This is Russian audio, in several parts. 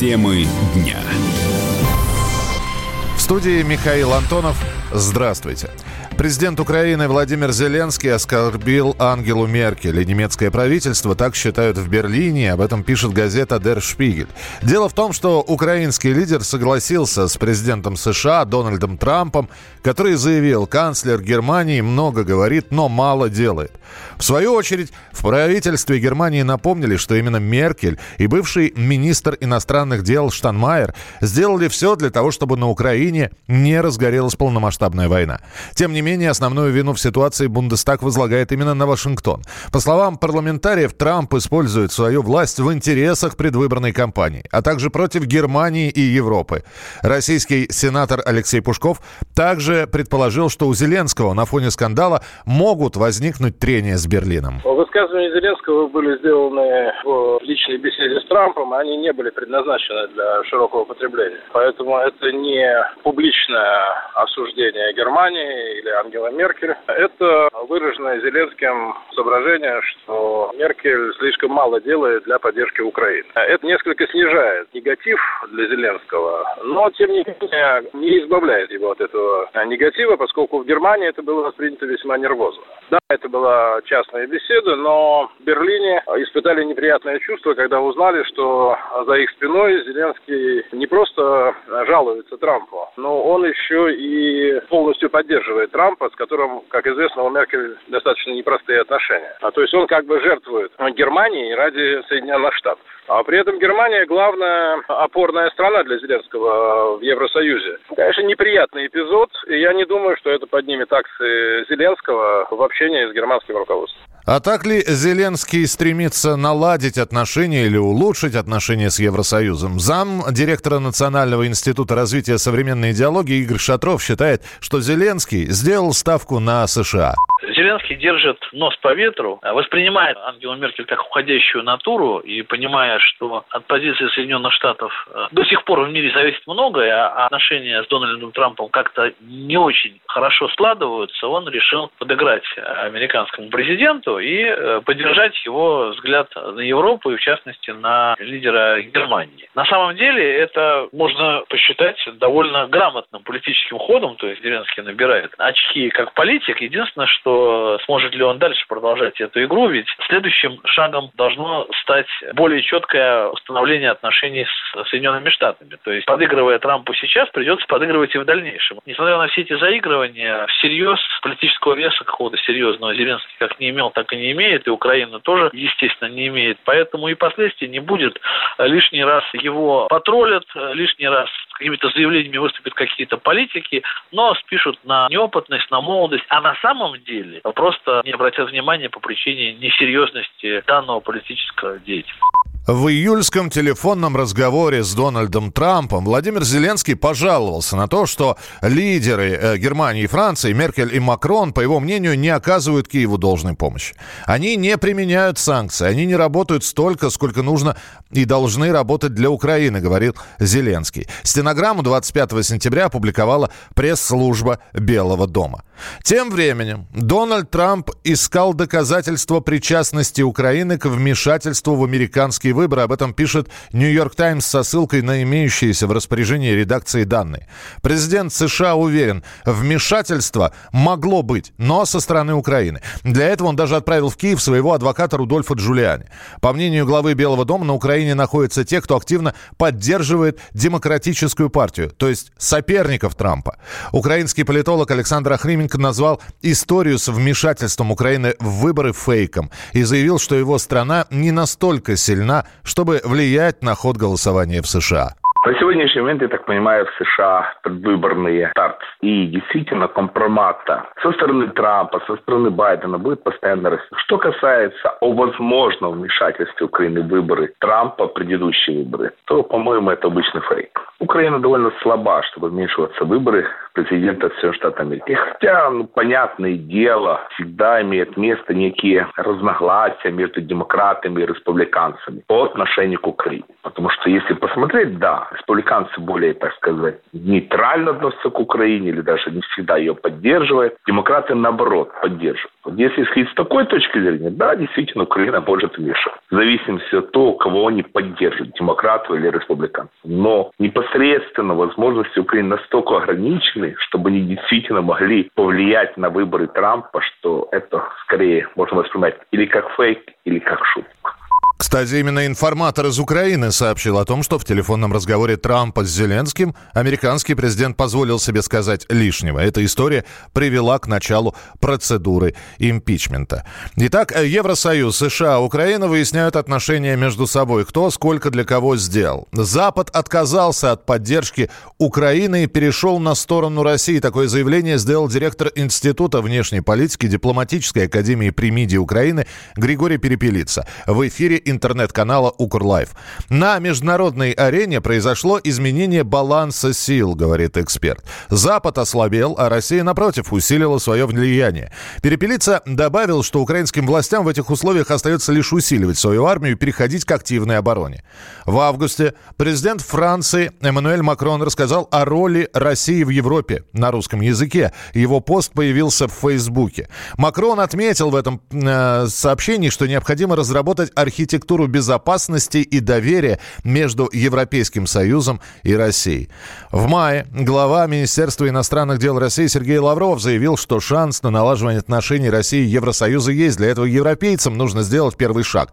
Темы дня. В студии Михаил Антонов. Здравствуйте. Президент Украины Владимир Зеленский оскорбил Ангелу Меркель. И немецкое правительство так считают в Берлине. Об этом пишет газета Der Spiegel. Дело в том, что украинский лидер согласился с президентом США Дональдом Трампом, который заявил, канцлер Германии много говорит, но мало делает. В свою очередь, в правительстве Германии напомнили, что именно Меркель и бывший министр иностранных дел Штанмайер сделали все для того, чтобы на Украине не разгорелась полномасштабная война. Тем не менее, основную вину в ситуации Бундестаг возлагает именно на Вашингтон. По словам парламентариев, Трамп использует свою власть в интересах предвыборной кампании, а также против Германии и Европы. Российский сенатор Алексей Пушков также предположил, что у Зеленского на фоне скандала могут возникнуть трения с Берлином. Высказывания Зеленского были сделаны в личной беседе с Трампом, они не были предназначены для широкого потребления. Поэтому это не публичное осуждение Германии или Ангела Меркель. Это выраженное Зеленским соображение, что Меркель слишком мало делает для поддержки Украины. Это несколько снижает негатив для Зеленского, но, тем не менее, не избавляет его от этого негатива, поскольку в Германии это было воспринято весьма нервозно. Да, это была частная беседа, но в Берлине испытали неприятное чувство, когда узнали, что за их спиной Зеленский не просто жалуется Трампу, но он еще и полностью поддерживает Трампа, с которым, как известно, у Меркель достаточно непростые отношения. А то есть он как бы жертвует Германии ради Соединенных Штатов. А при этом Германия главная опорная страна для Зеленского в Евросоюзе. Конечно, неприятный эпизод, и я не думаю, что это поднимет акции Зеленского в общении с германским руководством. А так ли Зеленский стремится наладить отношения или улучшить отношения с Евросоюзом? Зам директора Национального института развития современной идеологии Игорь Шатров считает, что Зеленский сделал ставку на США. Зеленский держит нос по ветру, воспринимает Ангелу Меркель как уходящую натуру и понимая, что от позиции Соединенных Штатов э, до сих пор в мире зависит многое, а отношения с Дональдом Трампом как-то не очень хорошо складываются, он решил подыграть американскому президенту и э, поддержать его взгляд на Европу и, в частности, на лидера Германии. На самом деле это можно посчитать довольно грамотным политическим ходом, то есть Зеленский набирает очки как политик. Единственное, что что сможет ли он дальше продолжать эту игру, ведь следующим шагом должно стать более четкое установление отношений с Соединенными Штатами. То есть, подыгрывая Трампу сейчас, придется подыгрывать и в дальнейшем. Несмотря на все эти заигрывания, всерьез политического веса какого-то серьезного Зеленский как не имел, так и не имеет, и Украина тоже, естественно, не имеет. Поэтому и последствий не будет. Лишний раз его потроллят, лишний раз какими-то заявлениями выступят какие-то политики, но спишут на неопытность, на молодость, а на самом деле просто не обратят внимания по причине несерьезности данного политического деятеля. В июльском телефонном разговоре с Дональдом Трампом Владимир Зеленский пожаловался на то, что лидеры э, Германии и Франции, Меркель и Макрон, по его мнению, не оказывают Киеву должной помощи. Они не применяют санкции, они не работают столько, сколько нужно и должны работать для Украины, говорил Зеленский. Стенограмму 25 сентября опубликовала пресс-служба Белого дома. Тем временем Дональд Трамп искал доказательства причастности Украины к вмешательству в американские выборы. Об этом пишет Нью-Йорк Таймс со ссылкой на имеющиеся в распоряжении редакции данные. Президент США уверен, вмешательство могло быть, но со стороны Украины. Для этого он даже отправил в Киев своего адвоката Рудольфа Джулиани. По мнению главы Белого дома, на Украине находятся те, кто активно поддерживает демократическую партию, то есть соперников Трампа. Украинский политолог Александр Ахрименко назвал историю с вмешательством Украины в выборы фейком и заявил, что его страна не настолько сильна, чтобы влиять на ход голосования в США. На сегодняшний момент, я так понимаю, в США предвыборный старт. И действительно компромата со стороны Трампа, со стороны Байдена будет постоянно расти. Что касается о возможном вмешательстве Украины в выборы Трампа, предыдущие выборы, то, по-моему, это обычный фейк. Украина довольно слаба, чтобы вмешиваться в выборы президента Соединенных Штатов Америки. Хотя, ну, понятное дело, всегда имеет место некие разногласия между демократами и республиканцами по отношению к Украине. Потому что если посмотреть, да, республиканцы более, так сказать, нейтрально относятся к Украине или даже не всегда ее поддерживают. Демократы, наоборот, поддерживают. Вот если исходить с такой точки зрения, да, действительно, Украина может вмешиваться. В зависимости от того, кого они поддерживают, демократов или республиканцев. Но непосредственно возможности Украины настолько ограничены, чтобы они действительно могли повлиять на выборы Трампа, что это скорее можно воспринимать или как фейк, или как шутку. Кстати, именно информатор из Украины сообщил о том, что в телефонном разговоре Трампа с Зеленским американский президент позволил себе сказать лишнего. Эта история привела к началу процедуры импичмента. Итак, Евросоюз, США, Украина выясняют отношения между собой. Кто сколько для кого сделал. Запад отказался от поддержки Украины и перешел на сторону России. Такое заявление сделал директор Института внешней политики Дипломатической академии при МИДе Украины Григорий Перепелица. В эфире интернет-канала Укрлайф. На международной арене произошло изменение баланса сил, говорит эксперт. Запад ослабел, а Россия, напротив, усилила свое влияние. Перепелица добавил, что украинским властям в этих условиях остается лишь усиливать свою армию и переходить к активной обороне. В августе президент Франции Эммануэль Макрон рассказал о роли России в Европе на русском языке. Его пост появился в Фейсбуке. Макрон отметил в этом э, сообщении, что необходимо разработать архитектуру архитектуру безопасности и доверия между Европейским Союзом и Россией. В мае глава Министерства иностранных дел России Сергей Лавров заявил, что шанс на налаживание отношений России и Евросоюза есть. Для этого европейцам нужно сделать первый шаг.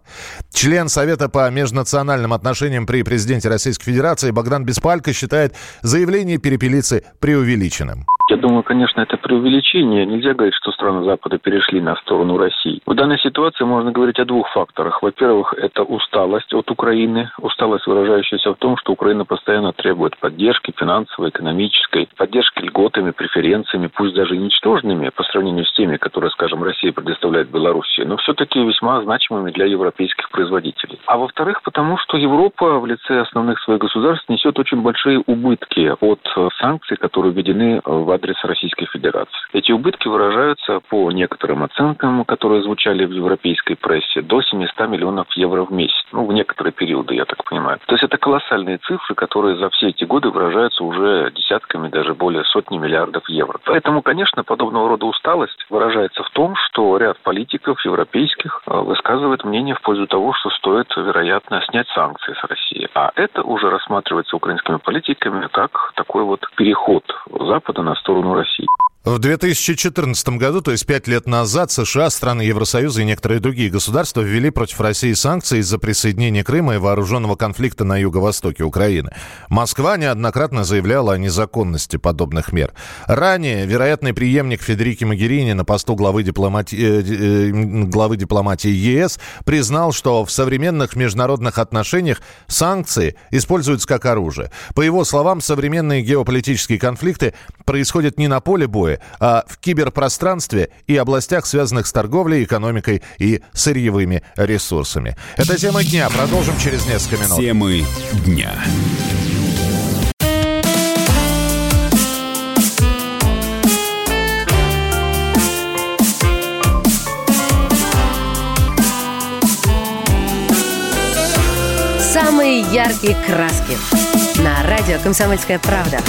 Член Совета по межнациональным отношениям при президенте Российской Федерации Богдан Беспалько считает заявление перепелицы преувеличенным. Я думаю, конечно, это преувеличение. Нельзя говорить, что страны Запада перешли на сторону России. В данной ситуации можно говорить о двух факторах. Во-первых, это усталость от Украины. Усталость, выражающаяся в том, что Украина постоянно требует поддержки финансовой, экономической, поддержки льготами, преференциями, пусть даже ничтожными по сравнению с теми, которые, скажем, Россия предоставляет Беларуси, но все-таки весьма значимыми для европейских производителей. А во-вторых, потому что Европа в лице основных своих государств несет очень большие убытки от санкций, которые введены в адрес Российской Федерации. Эти убытки выражаются по некоторым оценкам, которые звучали в европейской прессе, до 700 миллионов евро в месяц. Ну, в некоторые периоды, я так понимаю. То есть это колоссальные цифры, которые за все эти годы выражаются уже десятками, даже более сотни миллиардов евро. Поэтому, конечно, подобного рода усталость выражается в том, что ряд политиков европейских э, высказывает мнение в пользу того, что стоит, вероятно, снять санкции с России. А это уже рассматривается украинскими политиками как такой вот переход Запада на сторону России. В 2014 году, то есть пять лет назад, США, страны Евросоюза и некоторые другие государства ввели против России санкции из-за присоединения Крыма и вооруженного конфликта на юго-востоке Украины. Москва неоднократно заявляла о незаконности подобных мер. Ранее вероятный преемник Федерики Магерини на посту главы, дипломати... Э, э, главы дипломатии ЕС признал, что в современных международных отношениях санкции используются как оружие. По его словам, современные геополитические конфликты происходят не на поле боя, а в киберпространстве и областях, связанных с торговлей, экономикой и сырьевыми ресурсами. Это тема дня. Продолжим через несколько минут. Темы дня. Самые яркие краски. На радио «Комсомольская правда».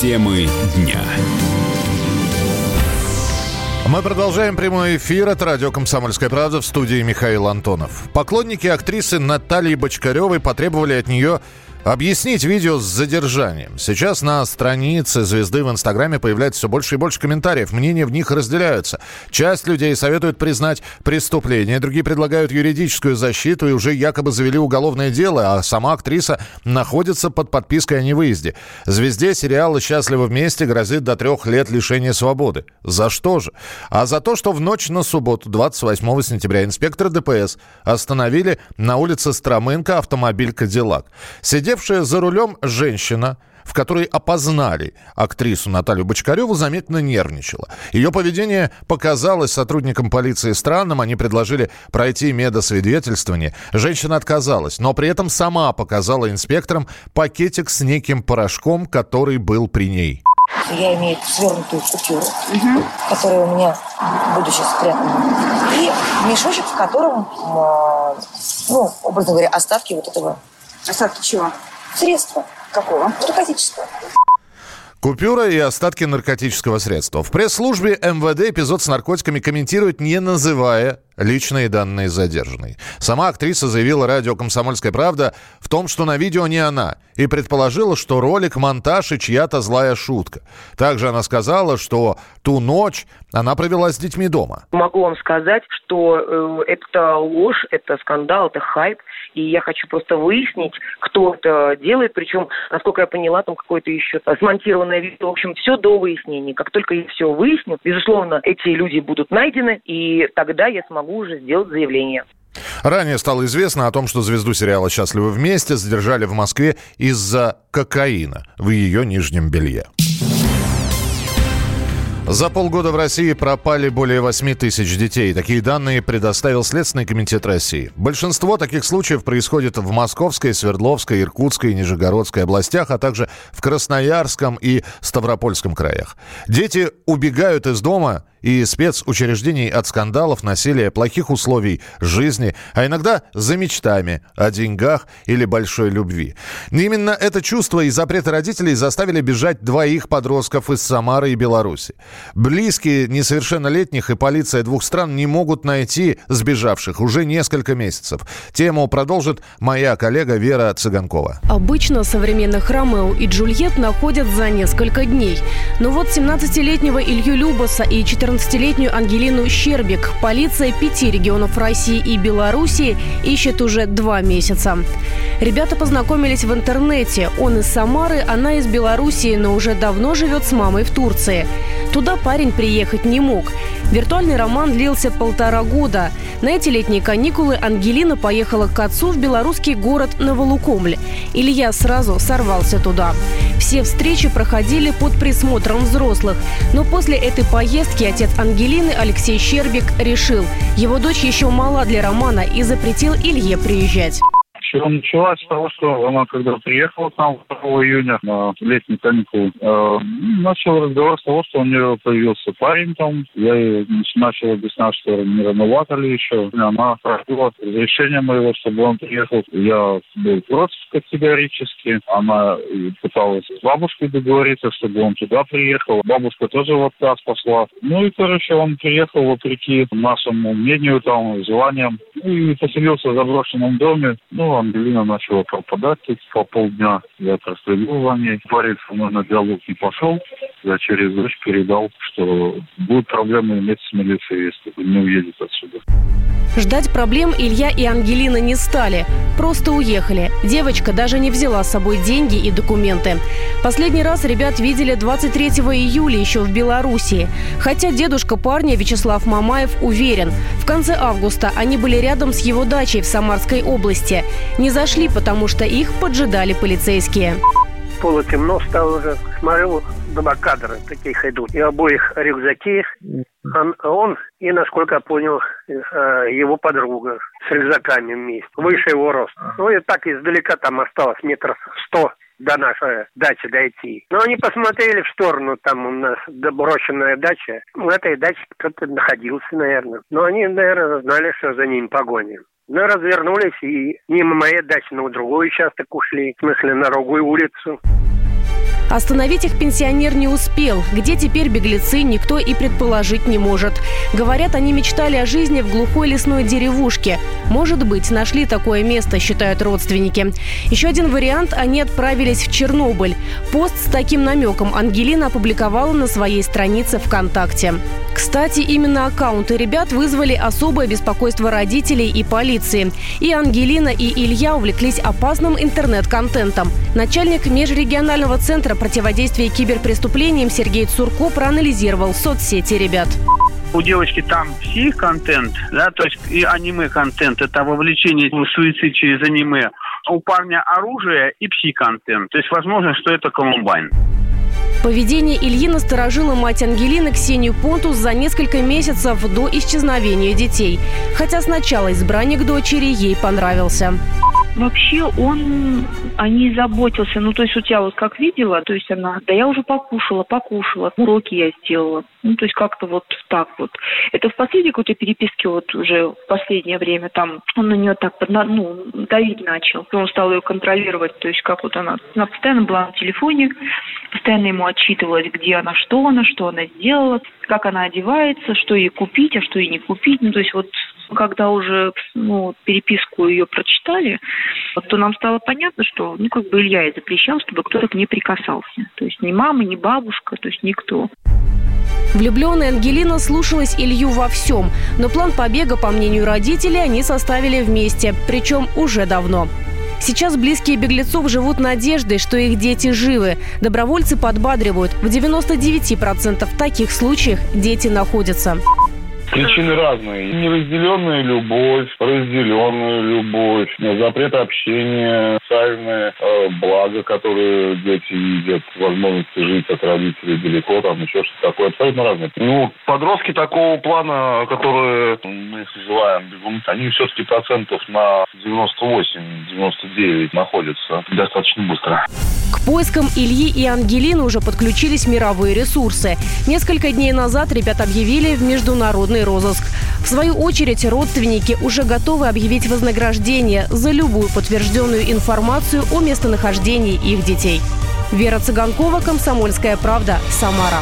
Темы дня. Мы продолжаем прямой эфир от радио «Комсомольская правда» в студии Михаил Антонов. Поклонники актрисы Натальи Бочкаревой потребовали от нее Объяснить видео с задержанием. Сейчас на странице звезды в Инстаграме появляется все больше и больше комментариев. Мнения в них разделяются. Часть людей советует признать преступление, другие предлагают юридическую защиту и уже якобы завели уголовное дело, а сама актриса находится под подпиской о невыезде. Звезде сериала «Счастливы вместе» грозит до трех лет лишения свободы. За что же? А за то, что в ночь на субботу, 28 сентября, инспектор ДПС остановили на улице Стромынка автомобиль «Кадиллак». Сидев Сидевшая за рулем женщина, в которой опознали актрису Наталью Бочкареву, заметно нервничала. Ее поведение показалось сотрудникам полиции странным. Они предложили пройти медосвидетельствование. Женщина отказалась, но при этом сама показала инспекторам пакетик с неким порошком, который был при ней. я имею свернутую купюру, угу. которая у меня, будучи спрятана, и мешочек, в котором, а, ну, образно говоря, остатки вот этого. Остатки чего? Средства. Какого? Наркотического. Купюра и остатки наркотического средства. В пресс-службе МВД эпизод с наркотиками комментируют, не называя личные данные задержанной. Сама актриса заявила радио «Комсомольская правда» в том, что на видео не она, и предположила, что ролик – монтаж и чья-то злая шутка. Также она сказала, что ту ночь она провела с детьми дома. Могу вам сказать, что э, это ложь, это скандал, это хайп, и я хочу просто выяснить, кто это делает, причем, насколько я поняла, там какое-то еще смонтированное видео. В общем, все до выяснения. Как только я все выясню, безусловно, эти люди будут найдены, и тогда я смогу могу уже сделать заявление. Ранее стало известно о том, что звезду сериала «Счастливы вместе» задержали в Москве из-за кокаина в ее нижнем белье. За полгода в России пропали более 8 тысяч детей. Такие данные предоставил Следственный комитет России. Большинство таких случаев происходит в Московской, Свердловской, Иркутской и Нижегородской областях, а также в Красноярском и Ставропольском краях. Дети убегают из дома и спецучреждений от скандалов, насилия, плохих условий жизни, а иногда за мечтами о деньгах или большой любви. Именно это чувство и запреты родителей заставили бежать двоих подростков из Самары и Беларуси. Близкие несовершеннолетних и полиция двух стран не могут найти сбежавших уже несколько месяцев. Тему продолжит моя коллега Вера Цыганкова. Обычно современных Ромео и Джульет находят за несколько дней. Но вот 17-летнего Илью Любаса и 14 14-летнюю Ангелину Щербик полиция пяти регионов России и Белоруссии ищет уже два месяца. Ребята познакомились в интернете. Он из Самары, она из Белоруссии, но уже давно живет с мамой в Турции. Туда парень приехать не мог. Виртуальный роман длился полтора года. На эти летние каникулы Ангелина поехала к отцу в белорусский город Новолукомль. Илья сразу сорвался туда. Все встречи проходили под присмотром взрослых. Но после этой поездки отец Ангелины Алексей Щербик решил, его дочь еще мала для романа и запретил Илье приезжать. Все началось с того, что она, когда приехала к нам 2 июня на летний каникулы, э, начал разговор с того, что у нее появился парень там. Я ей начал объяснять, что не рановато ли еще. Она просила разрешения моего, чтобы он приехал. Я был против категорически. Она пыталась с бабушкой договориться, чтобы он туда приехал. Бабушка тоже в отказ пошла. Ну и, короче, он приехал вопреки нашему мнению, там, желаниям. И поселился в заброшенном доме. Ну, Ангелина начала пропадать по полдня. Я проследил за ней. Парень со мной на диалог не пошел. Я через дочь передал, что будут проблемы иметь с милицией, если не уедет отсюда. Ждать проблем Илья и Ангелина не стали. Просто уехали. Девочка даже не взяла с собой деньги и документы. Последний раз ребят видели 23 июля еще в Белоруссии. Хотя дедушка парня Вячеслав Мамаев уверен, в конце августа они были рядом с его дачей в Самарской области. Не зашли, потому что их поджидали полицейские. Полутемно стало уже. Смотрю, два кадра таких идут. И обоих рюкзаки. Он, он и, насколько я понял, э, его подруга с рюкзаками вместе. Выше его роста. Ну и так издалека там осталось метров сто до нашей дачи дойти. Но они посмотрели в сторону, там у нас доброшенная дача. В этой даче кто-то находился, наверное. Но они, наверное, знали, что за ним погоня. Ну, развернулись и мимо моей дачи на другой участок ушли, в смысле на другую улицу. Остановить их пенсионер не успел. Где теперь беглецы, никто и предположить не может. Говорят, они мечтали о жизни в глухой лесной деревушке. Может быть, нашли такое место, считают родственники. Еще один вариант – они отправились в Чернобыль. Пост с таким намеком Ангелина опубликовала на своей странице ВКонтакте. Кстати, именно аккаунты ребят вызвали особое беспокойство родителей и полиции. И Ангелина, и Илья увлеклись опасным интернет-контентом. Начальник межрегионального центра противодействия киберпреступлениям Сергей Цурко проанализировал соцсети ребят у девочки там псих-контент, да, то есть и аниме-контент, это вовлечение в суицид через аниме. У парня оружие и псих-контент. То есть возможно, что это Колумбайн. Поведение Ильи насторожила мать Ангелины Ксению Понтус за несколько месяцев до исчезновения детей. Хотя сначала избранник дочери ей понравился. Вообще он о ней заботился. Ну, то есть вот я вот как видела, то есть она, да я уже покушала, покушала, уроки я сделала. Ну, то есть как-то вот так вот. Это в последней какой-то переписке вот уже в последнее время там он на нее так, ну, давить начал. Он стал ее контролировать, то есть как вот она, она постоянно была на телефоне, постоянно ему отчитывалась, где она, что она, что она сделала, как она одевается, что ей купить, а что ей не купить. Ну, то есть вот когда уже ну, переписку ее прочитали, то нам стало понятно, что ну, как бы Илья и запрещал, чтобы кто-то к ней прикасался. То есть ни мама, ни бабушка, то есть никто. Влюбленная Ангелина слушалась Илью во всем, но план побега, по мнению родителей, они составили вместе, причем уже давно. Сейчас близкие беглецов живут надеждой, что их дети живы. Добровольцы подбадривают. В 99% таких случаях дети находятся. Причины разные. Неразделенная любовь, разделенная любовь, запрет общения, социальное э, благо, которое дети видят, возможность жить от родителей далеко, там еще что-то такое, абсолютно разное. Ну, подростки такого плана, которые мы их называем они все-таки процентов на 98-99 находятся достаточно быстро. К поискам Ильи и Ангелины уже подключились мировые ресурсы. Несколько дней назад ребят объявили в международный розыск. В свою очередь, родственники уже готовы объявить вознаграждение за любую подтвержденную информацию о местонахождении их детей. Вера Цыганкова, «Комсомольская правда», Самара.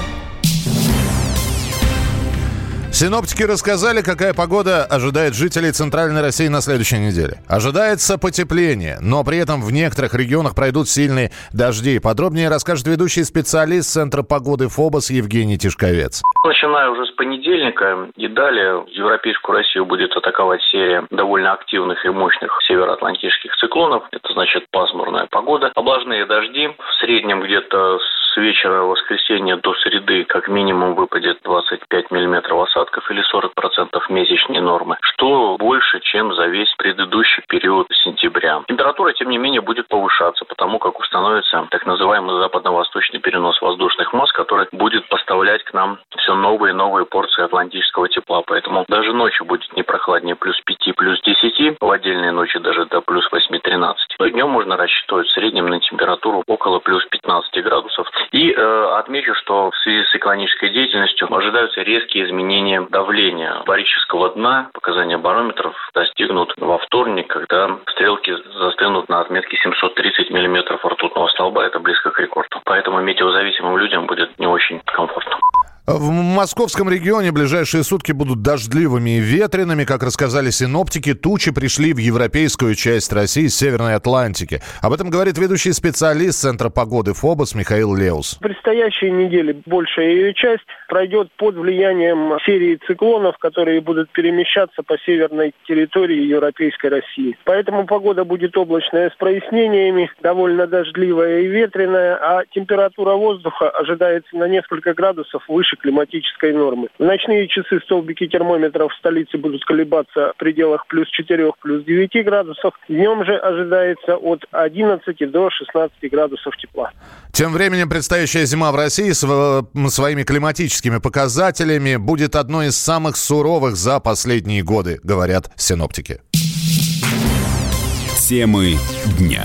Синоптики рассказали, какая погода ожидает жителей Центральной России на следующей неделе. Ожидается потепление, но при этом в некоторых регионах пройдут сильные дожди. Подробнее расскажет ведущий специалист Центра погоды ФОБОС Евгений Тишковец. Начиная уже с понедельника и далее Европейскую Россию будет атаковать серия довольно активных и мощных североатлантических циклонов. Это значит пасмурная погода. Облажные дожди в среднем где-то с вечера воскресенья до среды как минимум выпадет 25 миллиметров осадков или 40% месячной нормы, что больше, чем за весь предыдущий период сентября. Температура, тем не менее, будет повышаться, потому как установится так называемый западно-восточный перенос воздушных масс, который будет поставлять к нам все новые и новые порции атлантического тепла. Поэтому даже ночью будет не прохладнее плюс 5, плюс 10, в отдельные ночи даже до плюс 8-13. Но днем можно рассчитывать в среднем на температуру около плюс 15 градусов. И э, отмечу, что в связи с циклонической деятельностью ожидаются резкие изменения давления барического дна. Показания барометров достигнут во вторник, когда стрелки застынут на отметке 730 миллиметров ртутного столба. Это близко к рекорду. Поэтому метеозависимым людям будет не очень комфортно. В московском регионе ближайшие сутки будут дождливыми и ветреными. Как рассказали синоптики, тучи пришли в европейскую часть России с Северной Атлантики. Об этом говорит ведущий специалист Центра погоды ФОБОС Михаил Леус. В предстоящей неделе большая ее часть пройдет под влиянием серии циклонов, которые будут перемещаться по северной территории Европейской России. Поэтому погода будет облачная с прояснениями, довольно дождливая и ветреная, а температура воздуха ожидается на несколько градусов выше выше климатической нормы. В ночные часы столбики термометров в столице будут колебаться в пределах плюс 4, плюс 9 градусов. Днем же ожидается от 11 до 16 градусов тепла. Тем временем предстоящая зима в России своими климатическими показателями будет одной из самых суровых за последние годы, говорят синоптики. Темы дня.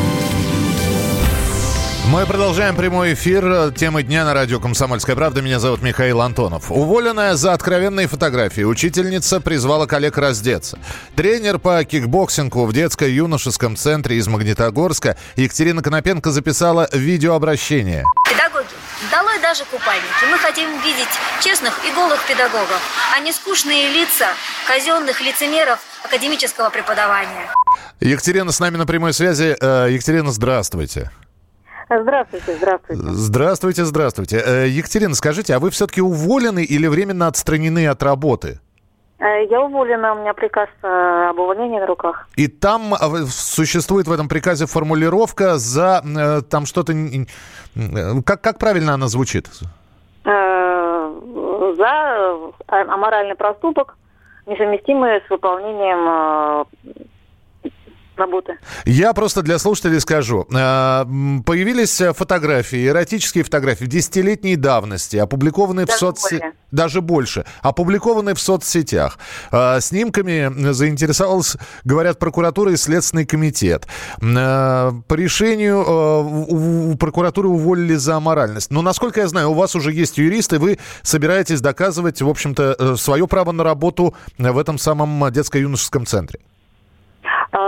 Мы продолжаем прямой эфир. Темы дня на радио «Комсомольская правда». Меня зовут Михаил Антонов. Уволенная за откровенные фотографии, учительница призвала коллег раздеться. Тренер по кикбоксингу в детско-юношеском центре из Магнитогорска Екатерина Конопенко записала видеообращение. Педагоги, долой даже купальники. Мы хотим видеть честных и голых педагогов, а не скучные лица казенных лицемеров академического преподавания. Екатерина с нами на прямой связи. Э, Екатерина, здравствуйте. Здравствуйте, здравствуйте. Здравствуйте, здравствуйте. Э, Екатерина, скажите, а вы все-таки уволены или временно отстранены от работы? Э, Я уволена, у меня приказ э, об увольнении на руках. И там существует в этом приказе формулировка за там что-то... Как, как правильно она звучит? За аморальный проступок, несовместимый с выполнением работы. Я просто для слушателей скажу. Э, Появились фотографии, эротические фотографии десятилетней давности, опубликованные в Даже соцсетях. более. Даже больше. Опубликованные в соцсетях. Э, Снимками заинтересовался, говорят, прокуратура и Следственный комитет. Э, По решению прокуратуры уволили за аморальность. Но, насколько я знаю, у вас уже есть юристы, вы собираетесь доказывать, в общем-то, свое право на работу в этом самом детско-юношеском центре.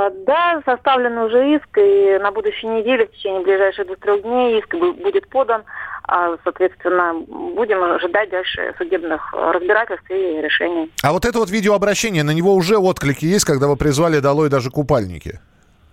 А, Да, составлен уже иск, и на будущей неделе, в течение ближайших двух-трех дней иск бу- будет подан. А, Соответственно, будем ожидать дальше судебных э, разбирательств и решений. А вот это вот видеообращение, на него уже отклики есть, когда вы призвали долой даже купальники?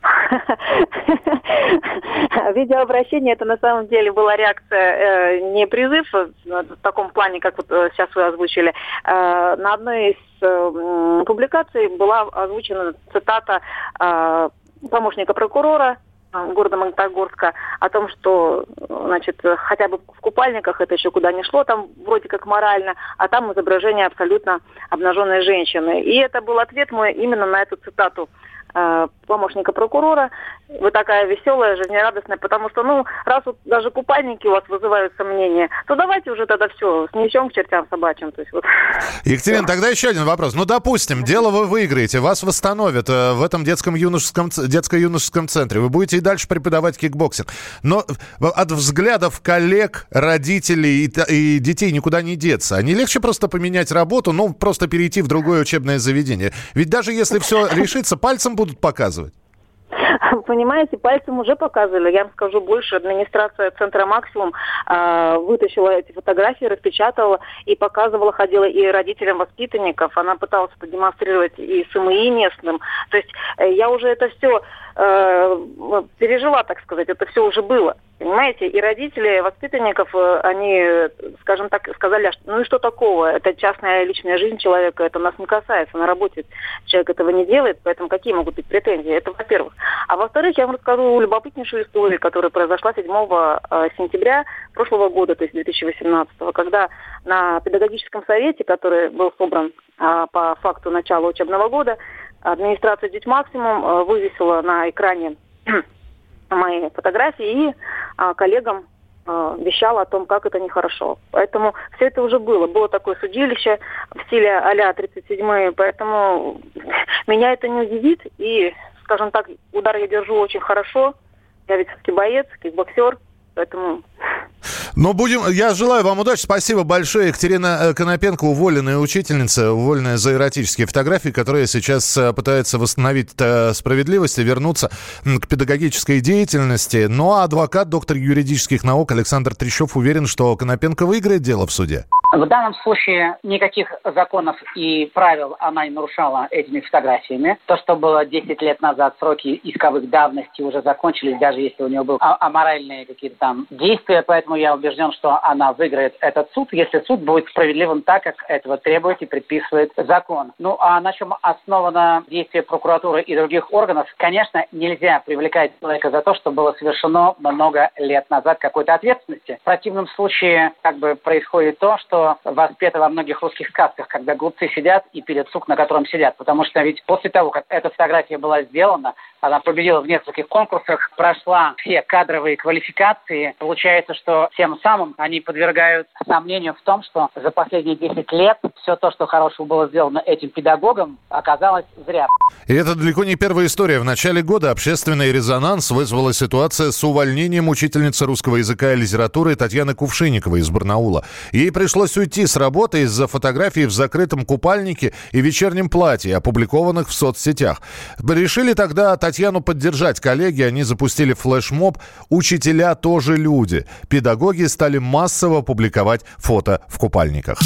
Видеообращение это на самом деле была реакция, э, не призыв э, в таком плане, как вот э, сейчас вы озвучили. Э, на одной из э, публикаций была озвучена цитата э, помощника прокурора э, города Магнитогорска о том, что значит, хотя бы в купальниках это еще куда не шло, там вроде как морально, а там изображение абсолютно обнаженной женщины. И это был ответ мой именно на эту цитату помощника прокурора. Вы такая веселая, жизнерадостная, потому что, ну, раз вот даже купальники у вас вызывают сомнения, то давайте уже тогда все, снесем к чертям собачьим. То есть вот. Екатерина, тогда еще один вопрос. Ну, допустим, дело вы выиграете, вас восстановят э, в этом детском юношеском, детско-юношеском центре. Вы будете и дальше преподавать кикбоксинг. Но от взглядов коллег, родителей и детей никуда не деться. А не легче просто поменять работу, ну, просто перейти в другое учебное заведение? Ведь даже если все решится, пальцем будут показывать. Понимаете, пальцем уже показывали. Я вам скажу больше. Администрация центра «Максимум» э, вытащила эти фотографии, распечатала и показывала, ходила и родителям воспитанников. Она пыталась продемонстрировать и СМИ местным. То есть э, я уже это все пережила, так сказать. Это все уже было. Понимаете? И родители воспитанников, э, они, скажем так, сказали, «А ну и что такого? Это частная личная жизнь человека, это нас не касается. На работе человек этого не делает, поэтому какие могут быть претензии? Это во-первых. А во-вторых, я вам расскажу любопытнейшую историю, которая произошла 7 э, сентября прошлого года, то есть 2018, когда на педагогическом совете, который был собран по факту начала учебного года, администрация «Деть Максимум» э, вывесила на экране мои фотографии и а, коллегам а, вещала о том, как это нехорошо. Поэтому все это уже было. Было такое судилище в стиле а-ля 37 поэтому меня это не удивит. И, скажем так, удар я держу очень хорошо. Я ведь все-таки боец, кикбоксер, поэтому Но будем... Я желаю вам удачи. Спасибо большое. Екатерина э, Конопенко, уволенная учительница, уволенная за эротические фотографии, которая сейчас э, пытается восстановить э, справедливость и вернуться к педагогической деятельности. Ну а адвокат, доктор юридических наук Александр Трещев уверен, что Конопенко выиграет дело в суде. В данном случае никаких законов и правил она не нарушала этими фотографиями. То, что было 10 лет назад, сроки исковых давности уже закончились, даже если у нее были а- аморальные какие-то там действия. Поэтому я убежден, что она выиграет этот суд, если суд будет справедливым так, как этого требует и предписывает закон. Ну а на чем основано действие прокуратуры и других органов? Конечно, нельзя привлекать человека за то, что было совершено много лет назад какой-то ответственности. В противном случае как бы происходит то, что воспето во многих русских сказках, когда глупцы сидят и пилят сук, на котором сидят. Потому что ведь после того, как эта фотография была сделана, она победила в нескольких конкурсах, прошла все кадровые квалификации. Получается, что тем самым они подвергают сомнению в том, что за последние 10 лет все то, что хорошего было сделано этим педагогом, оказалось зря. И это далеко не первая история. В начале года общественный резонанс вызвала ситуация с увольнением учительницы русского языка и литературы Татьяны Кувшинниковой из Барнаула. Ей пришлось уйти с работы из-за фотографий в закрытом купальнике и вечернем платье, опубликованных в соцсетях. Решили тогда Татьяну поддержать коллеги, они запустили флешмоб «Учителя тоже люди». Педагоги стали массово публиковать фото в купальниках.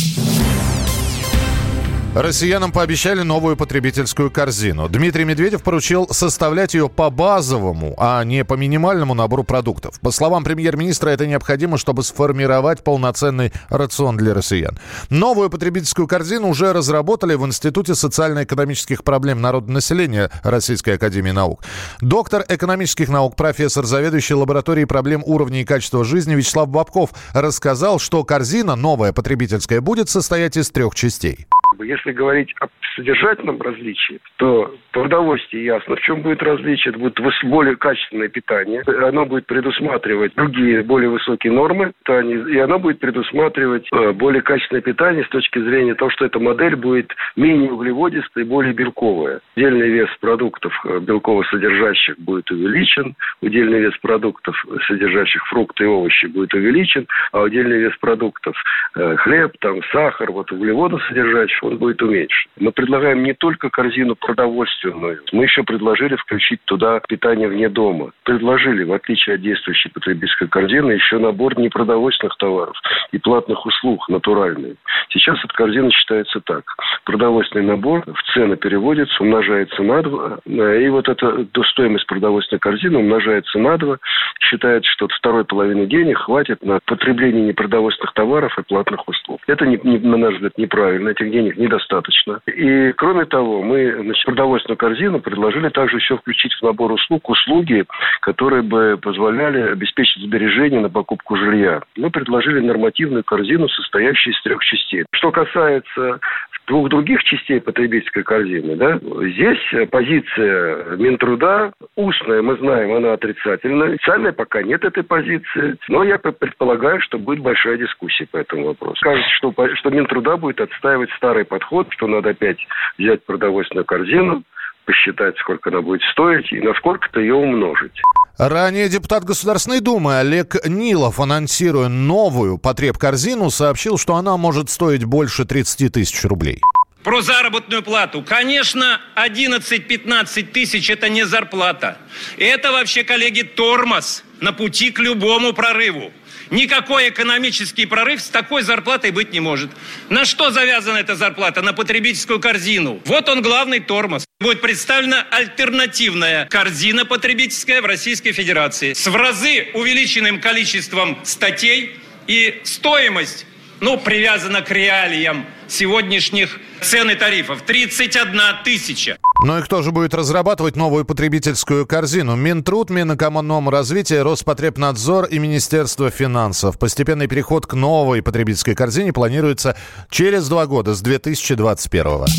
Россиянам пообещали новую потребительскую корзину. Дмитрий Медведев поручил составлять ее по базовому, а не по минимальному набору продуктов. По словам премьер-министра, это необходимо, чтобы сформировать полноценный рацион для россиян. Новую потребительскую корзину уже разработали в Институте социально-экономических проблем народонаселения Российской Академии Наук. Доктор экономических наук, профессор, заведующий лабораторией проблем уровня и качества жизни Вячеслав Бабков рассказал, что корзина новая потребительская будет состоять из трех частей. Если говорить о содержательном различии, то по продовольствии ясно, в чем будет различие. Это будет более качественное питание. Оно будет предусматривать другие более высокие нормы. И оно будет предусматривать э, более качественное питание с точки зрения того, что эта модель будет менее углеводистая и более белковая. Удельный вес продуктов э, белково-содержащих будет увеличен. Удельный вес продуктов, содержащих фрукты и овощи, будет увеличен. А удельный вес продуктов э, хлеб, там, сахар, вот углеводосодержащих он будет уменьшен. Мы предлагаем не только корзину продовольственную, мы еще предложили включить туда питание вне дома. Предложили, в отличие от действующей потребительской корзины, еще набор непродовольственных товаров и платных услуг натуральные. Сейчас эта корзина считается так. Продовольственный набор в цены переводится, умножается на два, и вот эта стоимость продовольственной корзины умножается на два. Считается, что от второй половины денег хватит на потребление непродовольственных товаров и платных услуг. Это, не, не, на наш взгляд, неправильно. Этих денег недостаточно. И, кроме того, мы значит, продовольственную корзину предложили также еще включить в набор услуг услуги, которые бы позволяли обеспечить сбережения на покупку жилья. Мы предложили нормативную корзину, состоящую из трех частей. Что касается двух других частей потребительской корзины, да, здесь позиция Минтруда устная, мы знаем, она отрицательная. Официальная пока нет этой позиции, но я предполагаю, что будет большая дискуссия по этому вопросу. Кажется, что, что Минтруда будет отстаивать старый подход, что надо опять взять продовольственную корзину, посчитать, сколько она будет стоить и насколько-то ее умножить. Ранее депутат Государственной Думы Олег Нилов, анонсируя новую потреб-корзину, сообщил, что она может стоить больше 30 тысяч рублей. Про заработную плату. Конечно, 11-15 тысяч – это не зарплата. Это вообще, коллеги, тормоз на пути к любому прорыву. Никакой экономический прорыв с такой зарплатой быть не может. На что завязана эта зарплата? На потребительскую корзину. Вот он главный тормоз. Будет представлена альтернативная корзина потребительская в Российской Федерации с в разы увеличенным количеством статей и стоимость, ну, привязана к реалиям сегодняшних цен и тарифов. 31 тысяча. Ну и кто же будет разрабатывать новую потребительскую корзину? Минтруд, Минэкономразвитие, Роспотребнадзор и Министерство финансов. Постепенный переход к новой потребительской корзине планируется через два года, с 2021 года.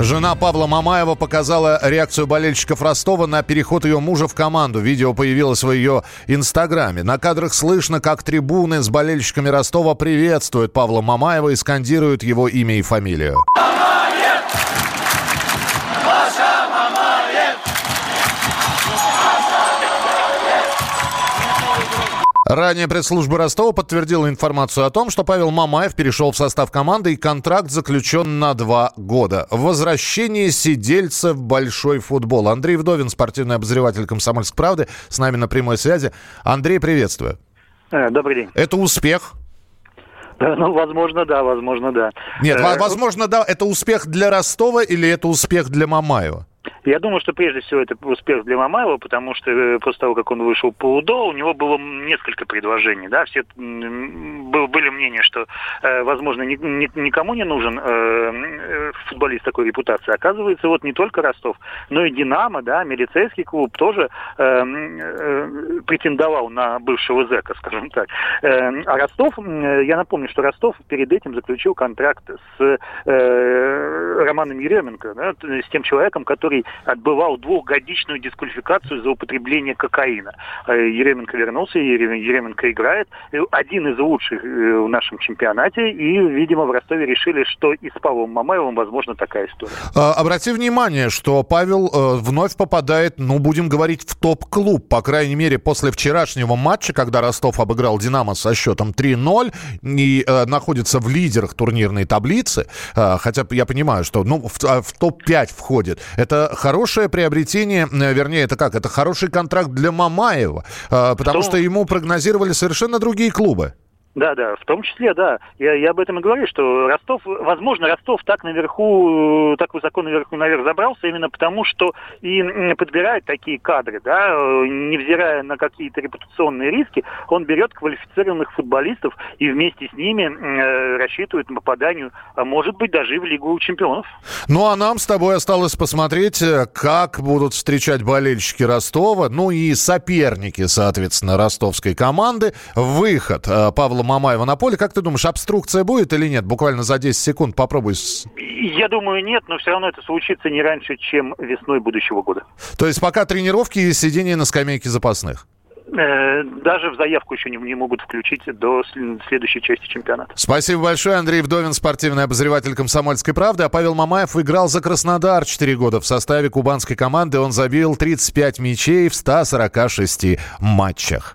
Жена Павла Мамаева показала реакцию болельщиков Ростова на переход ее мужа в команду. Видео появилось в ее инстаграме. На кадрах слышно, как трибуны с болельщиками Ростова приветствуют Павла Мамаева и скандируют его имя и фамилию. Ранее пресс-служба Ростова подтвердила информацию о том, что Павел Мамаев перешел в состав команды и контракт заключен на два года. Возвращение сидельца в большой футбол. Андрей Вдовин, спортивный обозреватель «Комсомольской правды», с нами на прямой связи. Андрей, приветствую. Э, добрый день. Это успех? Ну, возможно, да, возможно, да. Нет, э, возможно, да. Это успех для Ростова или это успех для Мамаева? Я думаю, что прежде всего это успех для Мамаева, потому что э, после того, как он вышел по УДО, у него было несколько предложений. Да? Все были мнения, что, э, возможно, никому не нужен э, футболист такой репутации. Оказывается, вот не только Ростов, но и Динамо, да, милицейский клуб тоже претендовал на бывшего зэка, скажем так. А Ростов, я напомню, что Ростов перед этим заключил контракт с Романом Еременко, да, с тем человеком, который отбывал двухгодичную дисквалификацию за употребление кокаина. Э, Еременко вернулся, Еременко играет. Один из лучших э, в нашем чемпионате. И, видимо, в Ростове решили, что и с Павлом Мамаевым возможно такая история. А, обрати внимание, что Павел э, вновь попадает, ну, будем говорить, в топ-клуб. По крайней мере, после вчерашнего матча, когда Ростов обыграл «Динамо» со счетом 3-0 и э, находится в лидерах турнирной таблицы, э, хотя я понимаю, что ну, в, в топ-5 входит. Это хорошее приобретение, э, вернее, это как? Это хороший контракт для Мамаева, э, потому что, что ему прогнозировали совершенно другие клубы. Да, да, в том числе, да. Я, я об этом и говорю, что Ростов, возможно, Ростов так наверху, так высоко наверху наверх забрался именно потому, что и подбирает такие кадры, да, невзирая на какие-то репутационные риски, он берет квалифицированных футболистов и вместе с ними э, рассчитывает на попаданию, а может быть, даже и в Лигу чемпионов. Ну, а нам с тобой осталось посмотреть, э, как будут встречать болельщики Ростова, ну и соперники, соответственно, ростовской команды. Выход э, Павла Мамаева на поле. Как ты думаешь, обструкция будет или нет? Буквально за 10 секунд попробуй. Я думаю, нет, но все равно это случится не раньше, чем весной будущего года. То есть пока тренировки и сидение на скамейке запасных? Э, даже в заявку еще не, не могут включить до следующей части чемпионата. Спасибо большое. Андрей Вдовин, спортивный обозреватель «Комсомольской правды». А Павел Мамаев играл за Краснодар 4 года. В составе кубанской команды он забил 35 мячей в 146 матчах.